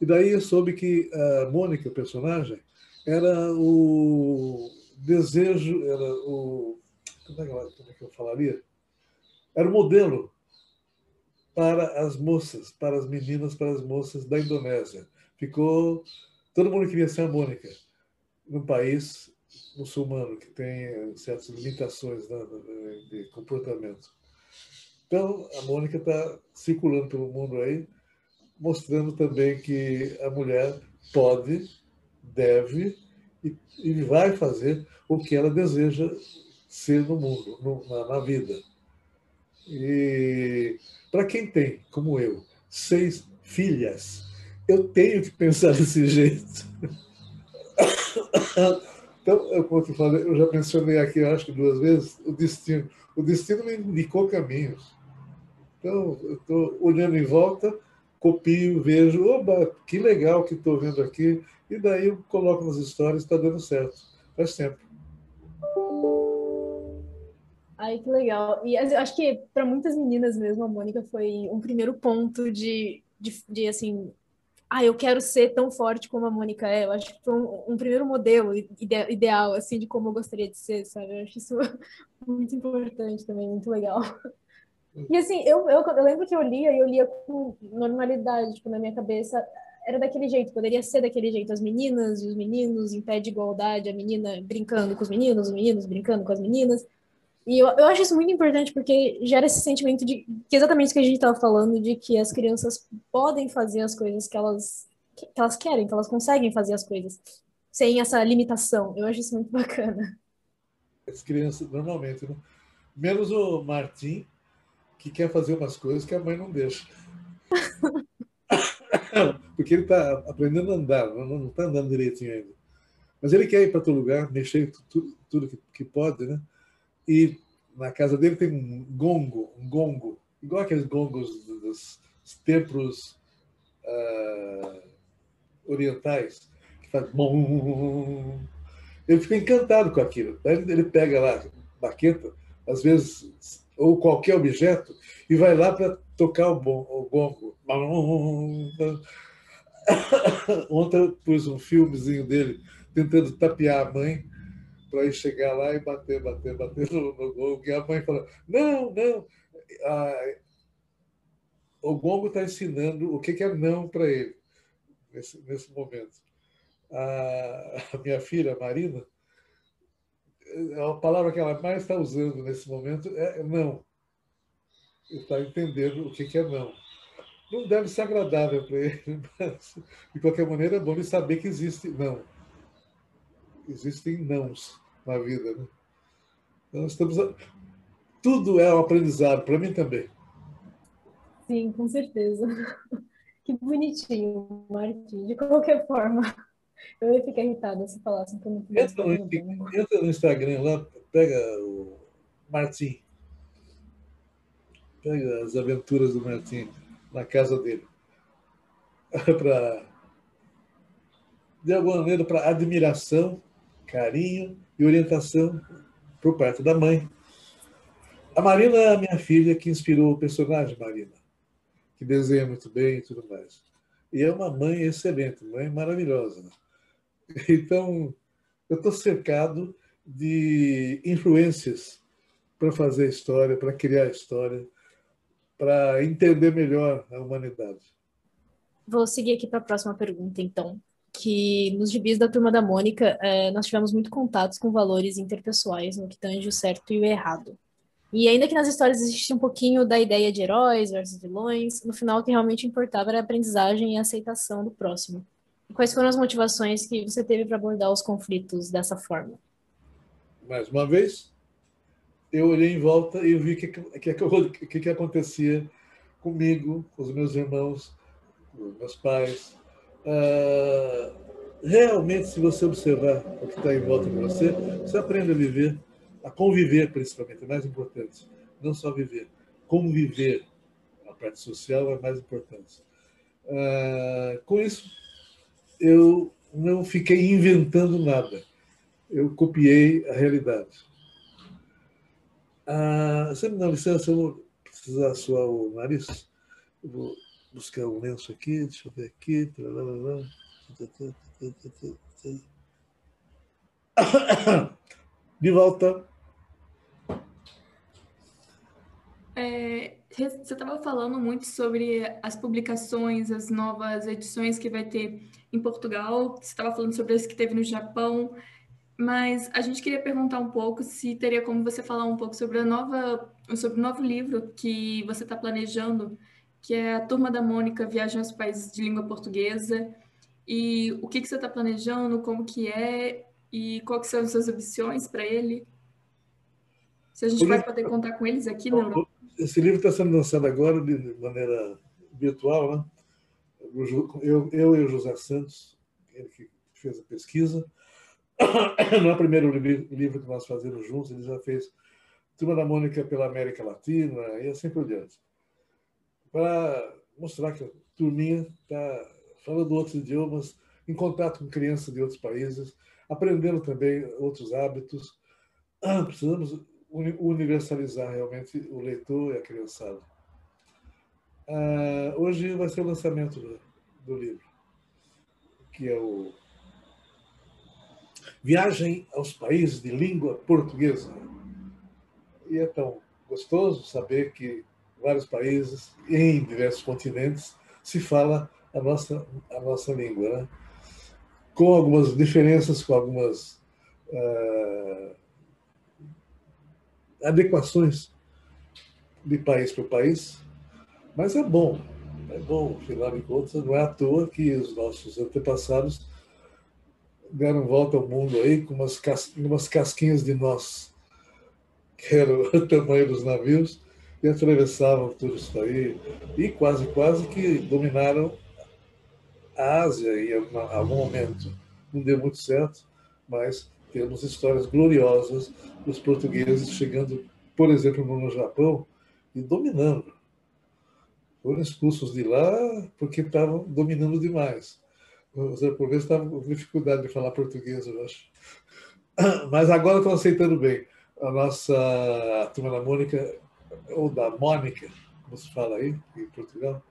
E daí eu soube que a Mônica, o personagem, era o desejo, era o. Como é, que, como é que eu falaria? Era o modelo para as moças, para as meninas, para as moças da Indonésia. Ficou. Todo mundo queria ser a Mônica, num país muçulmano que tem certas limitações né, de comportamento. Então, a Mônica está circulando pelo mundo aí, mostrando também que a mulher pode, deve e, e vai fazer o que ela deseja ser no mundo, no, na, na vida. E para quem tem, como eu, seis filhas, eu tenho que pensar (laughs) desse jeito. Então, eu, como eu, falei, eu já mencionei aqui, acho que duas vezes, o destino. O destino me indicou caminhos. Então, eu estou olhando em volta, copio, vejo, oba, que legal que estou vendo aqui, e daí eu coloco nas histórias, está dando certo. Faz tempo. Ai, que legal. E acho que para muitas meninas mesmo, a Mônica foi um primeiro ponto de, de, de, assim, ah, eu quero ser tão forte como a Mônica é. Eu acho que foi um, um primeiro modelo ide ideal, assim, de como eu gostaria de ser, sabe? Eu acho isso (laughs) muito importante também, muito legal. E assim, eu, eu, eu lembro que eu lia e eu lia com normalidade, tipo, na minha cabeça, era daquele jeito, poderia ser daquele jeito, as meninas e os meninos em pé de igualdade, a menina brincando com os meninos, os meninos brincando com as meninas. E eu, eu acho isso muito importante porque gera esse sentimento de que exatamente isso que a gente estava falando, de que as crianças podem fazer as coisas que elas, que elas querem, que elas conseguem fazer as coisas, sem essa limitação. Eu acho isso muito (laughs) bacana. As crianças, normalmente, né? menos o Martim, que quer fazer umas coisas que a mãe não deixa. (laughs) Porque ele está aprendendo a andar, não está andando direitinho ainda. Mas ele quer ir para outro lugar, mexer tudo, tudo que, que, pode, né? E na casa dele tem um gongo, um gongo, igual aqueles gongos dos, templos uh, orientais, que faz bom. Ele fica encantado com aquilo. Ele pega lá baqueta, às vezes, ou qualquer objeto, e vai lá para tocar o, bom, o gongo. (coughs) Ontem eu pus um filmezinho dele tentando tapear a mãe para chegar lá e bater, bater, bater no, no gongo. E a mãe fala: Não, não. Ah, o gongo está ensinando o que é não para ele nesse, nesse momento. A, a minha filha, Marina, a palavra que ela mais está usando nesse momento é não. Está entendendo o que é não. Não deve ser agradável para ele, (laughs) mas, de qualquer maneira, é bom ele saber que existe não. Existem nãos na vida. Né? Então, estamos. A... Tudo é um aprendizado, para mim também. Sim, com certeza. (laughs) Que bonitinho, Martim. De qualquer forma, eu ia ficar irritada se falassem que eu não podia. Entra no, entra no Instagram lá, pega o Martim. Pega as aventuras do Martim na casa dele. (laughs) para de alguma maneira, para admiração, carinho e orientação por parte da mãe. A Marina é a minha filha que inspirou o personagem Marina, que desenha muito bem e tudo mais. E é uma mãe excelente, mãe maravilhosa. Então, eu estou cercado de influências para fazer história, para criar história, para entender melhor a humanidade. Vou seguir aqui para a próxima pergunta, então. Que nos gibis da Turma da Mônica, é, nós tivemos muito contatos com valores interpessoais no que tange o certo e o errado. E ainda que nas histórias existisse um pouquinho da ideia de heróis versus vilões, no final o que realmente importava era a aprendizagem e a aceitação do próximo. Quais foram as motivações que você teve para abordar os conflitos dessa forma? Mais uma vez, eu olhei em volta e vi o que, que, que, que, acontecia comigo, com os meus irmãos, com os meus pais. Uh, realmente, se você observar o que está em volta de você, você aprende a viver, a conviver, principalmente, é mais importante. Não só viver, conviver. A parte social é mais importante. Uh, com isso, eu não fiquei inventando nada. Eu copiei a realidade. Ah, você me dá licença, eu vou precisar suar o nariz. Eu vou buscar um lenço aqui, deixa eu ver aqui. De volta. É, você estava falando muito sobre as publicações, as novas edições que vai ter em Portugal, você estava falando sobre as que teve no Japão, mas a gente queria perguntar um pouco se teria como você falar um pouco sobre a nova, sobre o novo livro que você está planejando, que é a Turma da Mônica Viagem aos Países de Língua Portuguesa, e o que, que você está planejando, como que é, e quais são as suas ambições para ele? Se a gente vai poder contar com eles aqui na Europa. Esse livro está sendo lançado agora de maneira virtual, né? eu, eu e o José Santos, ele que fez a pesquisa, (coughs) não é o primeiro livro que nós fazemos juntos, ele já fez Turma da Mônica pela América Latina e assim por diante. Para mostrar que a turminha está falando outros idiomas, em contato com crianças de outros países, aprendendo também outros hábitos. Precisamos universalizar realmente o leitor e a criançada. Uh, hoje vai ser o lançamento do, do, livro, que é o Viagem aos Países de Língua Portuguesa. E é tão gostoso saber que vários países, em diversos continentes, se fala a nossa, a nossa língua, né? com algumas diferenças, com algumas uh, adequações de país para país, mas é bom, é bom, afinal de contas, não é à toa que os nossos antepassados deram volta ao mundo aí com umas, cas umas casquinhas de nós, que era o (laughs) tamanho dos navios, e atravessavam tudo isso aí, e quase, quase que dominaram a Ásia em algum, momento. Não deu muito certo, mas temos histórias gloriosas dos portugueses chegando, por exemplo, no Japão e dominando foram expulsos de lá porque estavam dominando demais. O Zé por vezes estava com dificuldade de falar português, eu acho. (coughs) Mas agora estão aceitando bem. a nossa a turma da Mônica, ou da Mônica, como se fala aí em Portugal,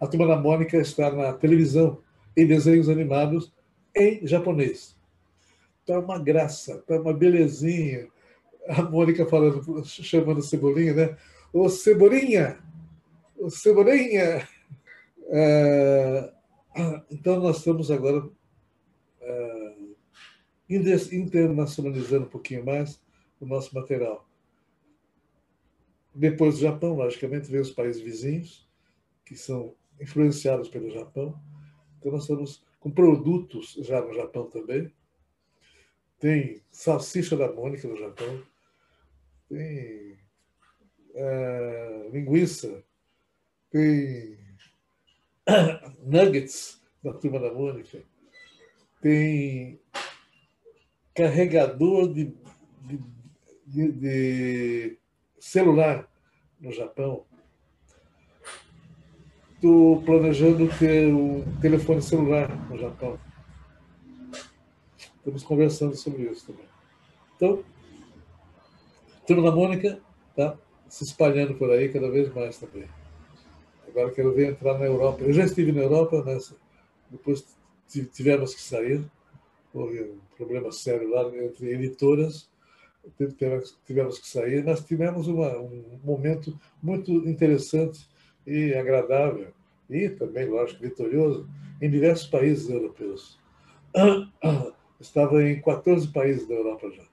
a turma da Mônica está na televisão, em desenhos animados, em japonês. Está é uma graça, está uma belezinha. A Mônica falando, chamando Cebolinha, né? Ô Cebolinha! Ô Cebolinha! É, então, nós estamos agora é, internacionalizando um pouquinho mais o nosso material. Depois do Japão, logicamente, vem os países vizinhos, que são influenciados pelo Japão. Então, nós estamos com produtos já no Japão também. Tem salsicha da Mônica no Japão, tem é, linguiça, tem (coughs) nuggets da turma da Mônica, tem carregador de, de, de, de celular no Japão. Estou planejando ter um telefone celular no Japão. Estamos conversando sobre isso também. Então, Turma da Mônica está se espalhando por aí cada vez mais também. Agora quero ver entrar na Europa. Eu já estive na Europa, mas depois tivemos que sair. Houve um problema sério lá entre editoras. Tivemos que sair, mas tivemos uma, um momento muito interessante e agradável, e também, lógico, vitorioso, em diversos países europeus. (coughs) Estava em 14 países da Europa já.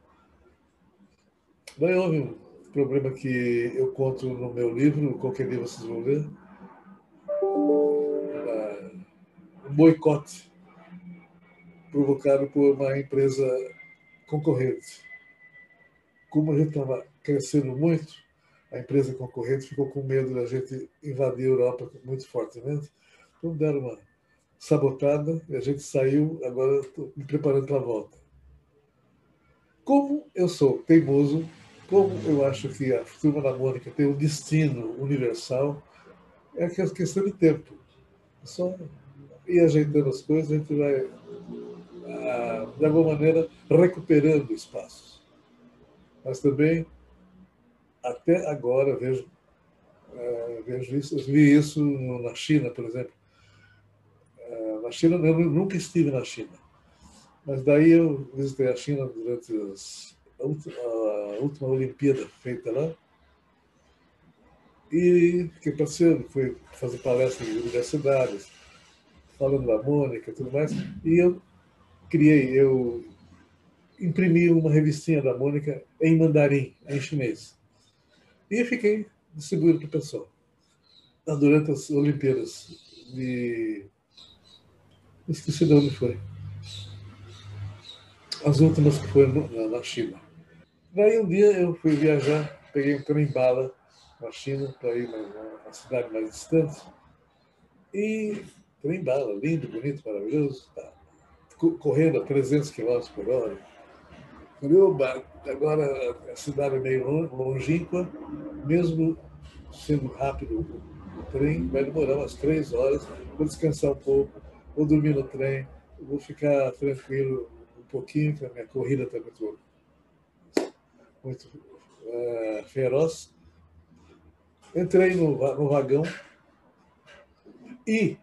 Daí houve um problema que eu conto no meu livro, qualquer dia vocês vão ler, um boicote provocado por uma empresa concorrente. Como a gente estava crescendo muito, a empresa concorrente ficou com medo da gente invadir a Europa muito fortemente. Então deram uma sabotada e a gente saiu, agora estou me preparando para a volta. Como eu sou teimoso, como eu acho que a turma da Mônica tem um destino universal, é que é questão de tempo. É só ir ajeitando as coisas, a gente vai, ah, de alguma maneira, recuperando espaços. Mas também, até agora, vejo, ah, vejo isso, vi isso na China, por exemplo. Ah, na China, eu nunca estive na China. Mas daí eu visitei a China durante a última, a última Olimpíada feita lá. E fiquei passeando, fui fazer palestras em universidades, falando da Mônica e tudo mais. E eu criei, eu imprimi uma revistinha da Mônica em mandarim, em chinês. E fiquei distribuindo para o pessoal. Durante as Olimpíadas de. Esqueci de onde foi. As últimas que foram na China. Daí um dia eu fui viajar, peguei um trem-bala na China para ir na cidade mais distante. E trem-bala, lindo, bonito, maravilhoso, tá, correndo a 300 km por hora. Falei, oba, agora a cidade é meio longínqua, mesmo sendo rápido o trem, vai demorar umas três horas, vou descansar um pouco, vou dormir no trem, vou ficar tranquilo um pouquinho, porque a minha corrida está muito muito é, feroz. Entrei no, no vagão e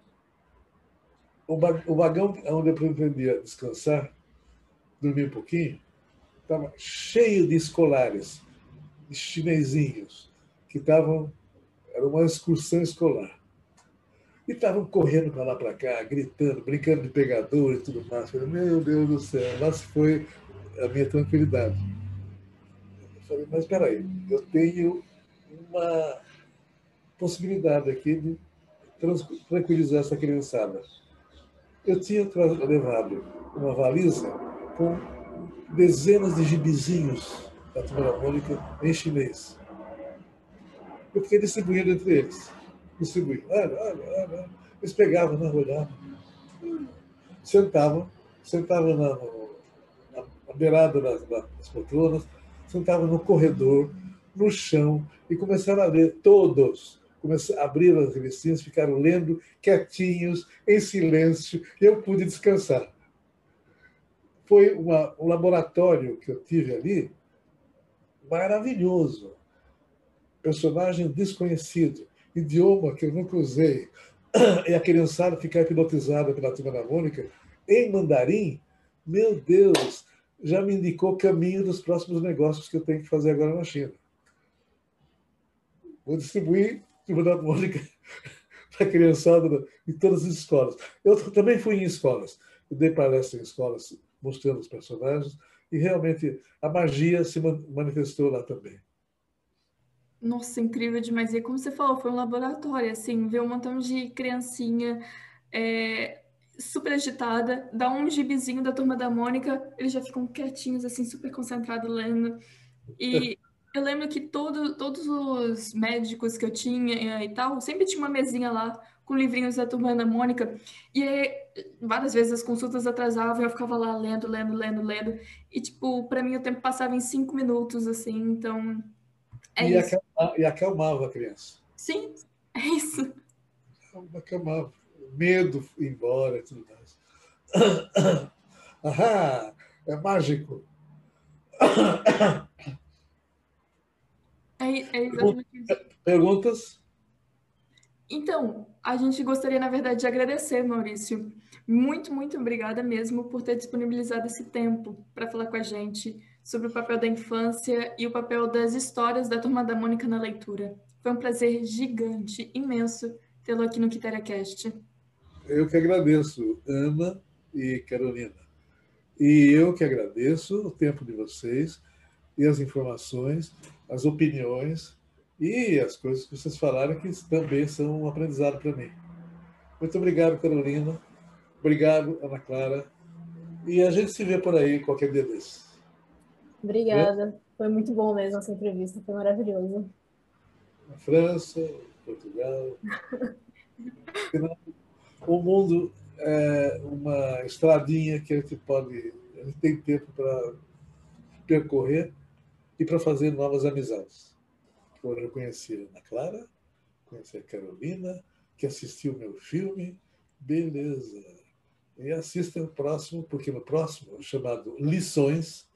o, o vagão onde eu pretendia descansar, dormir um pouquinho, estava cheio de escolares, de chinesinhos, que estavam. Era uma excursão escolar. E estavam correndo para lá para cá, gritando, brincando de pegador e tudo mais. Falei, meu Deus do céu, mas foi a minha tranquilidade. Falei, mas espera aí, eu tenho uma possibilidade aqui de tranquilizar essa criançada. Eu tinha levado uma valisa com dezenas de gibizinhos da Turma Mônica em chinês. Eu fiquei distribuindo entre eles. Distribuindo. Olha, olha, olha. Eles pegavam, né, olhavam. Sentavam, sentavam na, na, na beirada das, das poltronas, sentavam no corredor, no chão, e começaram a ler, todos. Começaram, abriram as revistinhas, ficaram lendo quietinhos, em silêncio, e eu pude descansar. Foi uma, um laboratório que eu tive ali maravilhoso. Personagem desconhecido, idioma que eu nunca usei. (clears throat) E a criançada ficar hipnotizada pela turma da Mônica em mandarim, meu Deus, já me indicou caminho dos próximos negócios que eu tenho que fazer agora na China. Vou distribuir turma da Mônica (laughs) para a criançada em todas as escolas. Eu também fui em escolas. Eu dei palestra em escolas mostrando os personagens e realmente a magia se manifestou lá também. Nossa, incrível demais. E como você falou, foi um laboratório, assim, ver um montão de criancinha é, super agitada, dá um gibizinho da Turma da Mônica, eles já ficam quietinhos, assim, super concentrados lendo. E (laughs) eu lembro que todo, todos os médicos que eu tinha e tal, sempre tinha uma mesinha lá com livrinhos da Turma da Mônica. E aí, várias vezes as consultas atrasavam e eu ficava lá lendo, lendo, lendo, lendo. E, tipo, para mim o tempo passava em cinco minutos, assim, então... É e, isso. Acalmava, e acalmava a criança. Sim, (laughs) é isso. Acalmava. Medo embora e tudo mais. (coughs) Ahá, é mágico. (coughs) É, é exatamente isso. Perguntas? Então, a gente gostaria, na verdade, de agradecer, Maurício. Muito, muito obrigada mesmo por ter disponibilizado esse tempo para falar com a gente sobre o papel da infância e o papel das histórias da Turma da Mônica na leitura. Foi um prazer gigante, imenso, tê-lo aqui no KiteraCast. Eu que agradeço, Ana e Carolina. E eu que agradeço o tempo de vocês e as informações as opiniões e as coisas que vocês falaram que também são um aprendizado para mim. Muito obrigado, Carolina. Obrigado, Ana Clara. E a gente se vê por aí qualquer dia desses. Obrigada. Foi muito bom mesmo essa entrevista, foi maravilhoso. Na França, Portugal. (laughs) o mundo é uma estradinha que a gente pode, a gente tem tempo para percorrer e para fazer novas amizades. Eu conheci a Ana Clara, conheci a Carolina, que assistiu o meu filme. Beleza. E assista o próximo, porque no próximo, chamado Lições,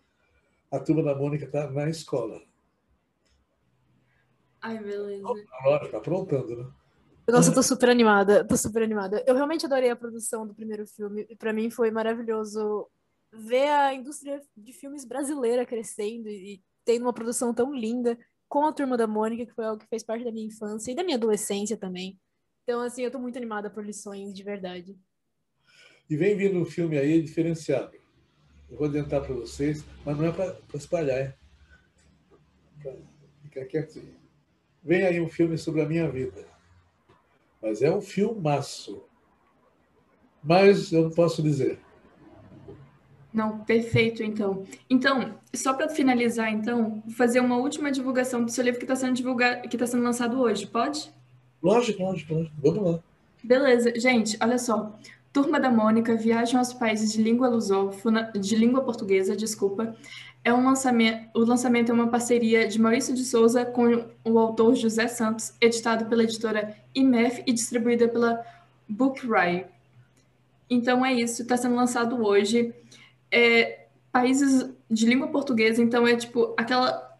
a turma da Mônica está na escola. Ai, beleza. Agora está aprontando, né? Nossa, eu tô super animada, tô super animada. Eu realmente adorei a produção do primeiro filme. E para mim foi maravilhoso ver a indústria de filmes brasileira crescendo e tendo uma produção tão linda com a Turma da Mônica, que foi algo que fez parte da minha infância e da minha adolescência também. Então, assim, eu tô muito animada por lições, de verdade. E vem vindo um filme aí diferenciado. Eu vou adiantar para vocês, mas não é para espalhar, é para ficar quietinho. Vem aí um filme sobre a minha vida. Mas é um filmaço. Mas eu não posso dizer. Não, perfeito, então. Então, só para finalizar, então, fazer uma última divulgação do seu livro que está sendo divulgado, que está sendo lançado hoje, pode? Lógico, lógico, lógico. Vamos lá. Beleza, gente, olha só. Turma da Mônica, Viagem aos Países de Língua Lusófona, de língua portuguesa, desculpa. É um lançamento, o lançamento é uma parceria de Maurício de Souza com o autor José Santos, editado pela editora IMEF e distribuída pela Bookriot. Então é isso, está sendo lançado hoje é, países de língua portuguesa, então é tipo aquela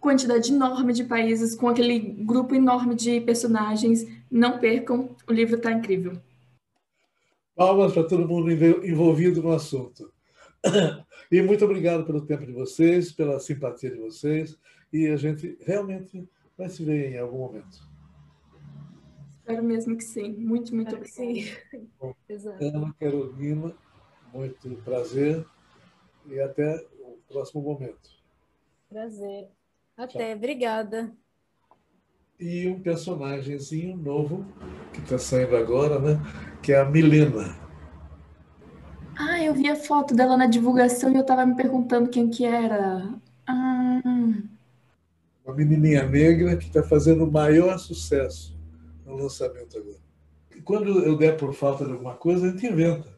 quantidade enorme de países com aquele grupo enorme de personagens. Não percam, o livro está incrível. Palmas para todo mundo envolvido no assunto. E muito obrigado pelo tempo de vocês, pela simpatia de vocês. E a gente realmente vai se ver em algum momento. Espero mesmo que sim. Muito, muito obrigada. Sim. Ana Carolina. Muito prazer e até o próximo momento. Prazer. Até, Tchau. obrigada. E um personagemzinho novo que está saindo agora, né? Que é a Milena. Ah, eu vi a foto dela na divulgação e eu estava me perguntando quem que era. Ah. Uma menininha negra que está fazendo o maior sucesso no lançamento agora. E quando eu der por falta de alguma coisa, a gente inventa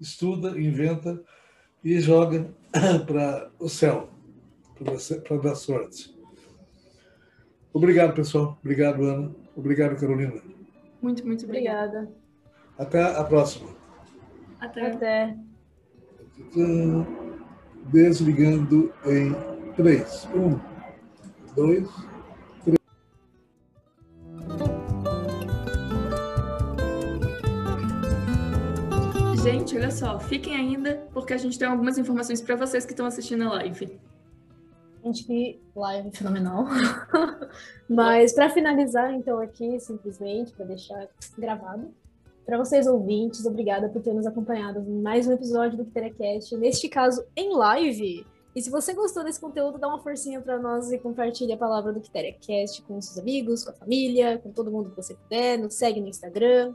estuda, inventa e joga (clears throat) para o céu, para dar sorte. Obrigado, pessoal. Obrigado, Ana. Obrigado, Carolina. Muito, muito obrigada. Até a próxima. Até. Até. Desligando em três. Um, dois, Gente, olha só, fiquem ainda, porque a gente tem algumas informações para vocês que estão assistindo a live. Gente, que live fenomenal. (laughs) Mas para finalizar, então, aqui, simplesmente, para deixar gravado, para vocês ouvintes, obrigada por ter nos acompanhado em mais um episódio do Telecast, neste caso em live. E se você gostou desse conteúdo, dá uma forcinha para nós e compartilhe a palavra do Quiteracast com seus amigos, com a família, com todo mundo que você puder. Nos segue no Instagram.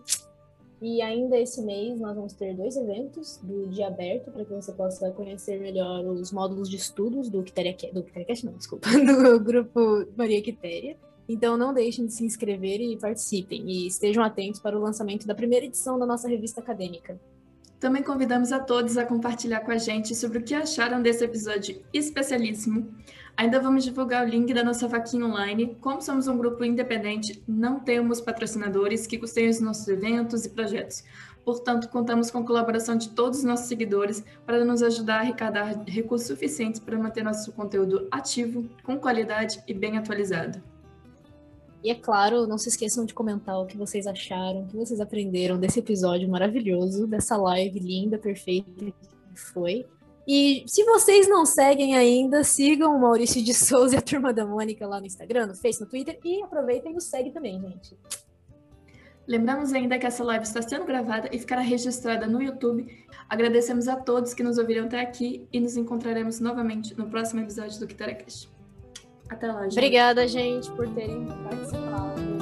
E ainda esse mês nós vamos ter dois eventos do dia aberto para que você possa conhecer melhor os módulos de estudos do Quiteriacast, do Quiteriacast não, desculpa, (laughs) do grupo Maria Quitéria. Então não deixem de se inscrever e participem e estejam atentos para o lançamento da primeira edição da nossa revista acadêmica. Também convidamos a todos a compartilhar com a gente sobre o que acharam desse episódio especialíssimo. Ainda vamos divulgar o link da nossa vaquinha online. Como somos um grupo independente, não temos patrocinadores que custeiam os nossos eventos e projetos. Portanto, contamos com a colaboração de todos os nossos seguidores para nos ajudar a arrecadar recursos suficientes para manter nosso conteúdo ativo, com qualidade e bem atualizado. E é claro, não se esqueçam de comentar o que vocês acharam, o que vocês aprenderam desse episódio maravilhoso, dessa live linda, perfeita que foi. E se vocês não seguem ainda, sigam o Maurício de Souza e a Turma da Mônica lá no Instagram, no Face, no Twitter e aproveitem e nos segue também, gente. Lembramos ainda que essa live está sendo gravada e ficará registrada no YouTube. Agradecemos a todos que nos ouviram até aqui e nos encontraremos novamente no próximo episódio do Quitarecast. Até lá, gente. Obrigada, gente, por terem participado.